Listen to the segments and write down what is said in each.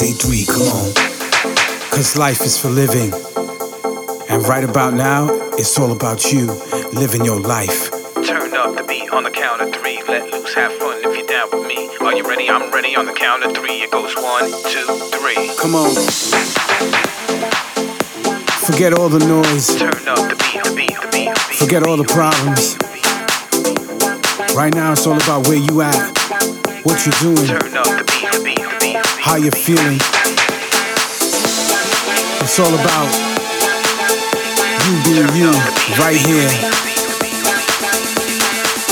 say three, come on. Cause life is for living. And right about now, it's all about you living your life. Turn up the beat on the count of three. Let loose, have fun if you're down with me. Are you ready? I'm ready on the count of three. It goes one, two, three. Come on. Forget all the noise. Turn up the beat for me. Forget all the problems. Right now it's all about where you at, what you're doing, how you're feeling. It's all about you being you right here.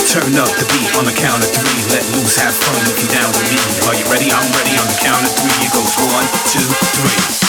Turn up the beat on the count of three. Let loose, have fun you're down with me. Are you ready? I'm ready on the count of three. It goes one, two, three.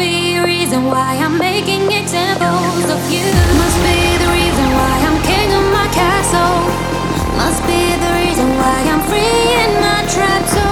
be a reason why I'm making examples of you. Must be the reason why I'm king of my castle. Must be the reason why I'm free in my trap. So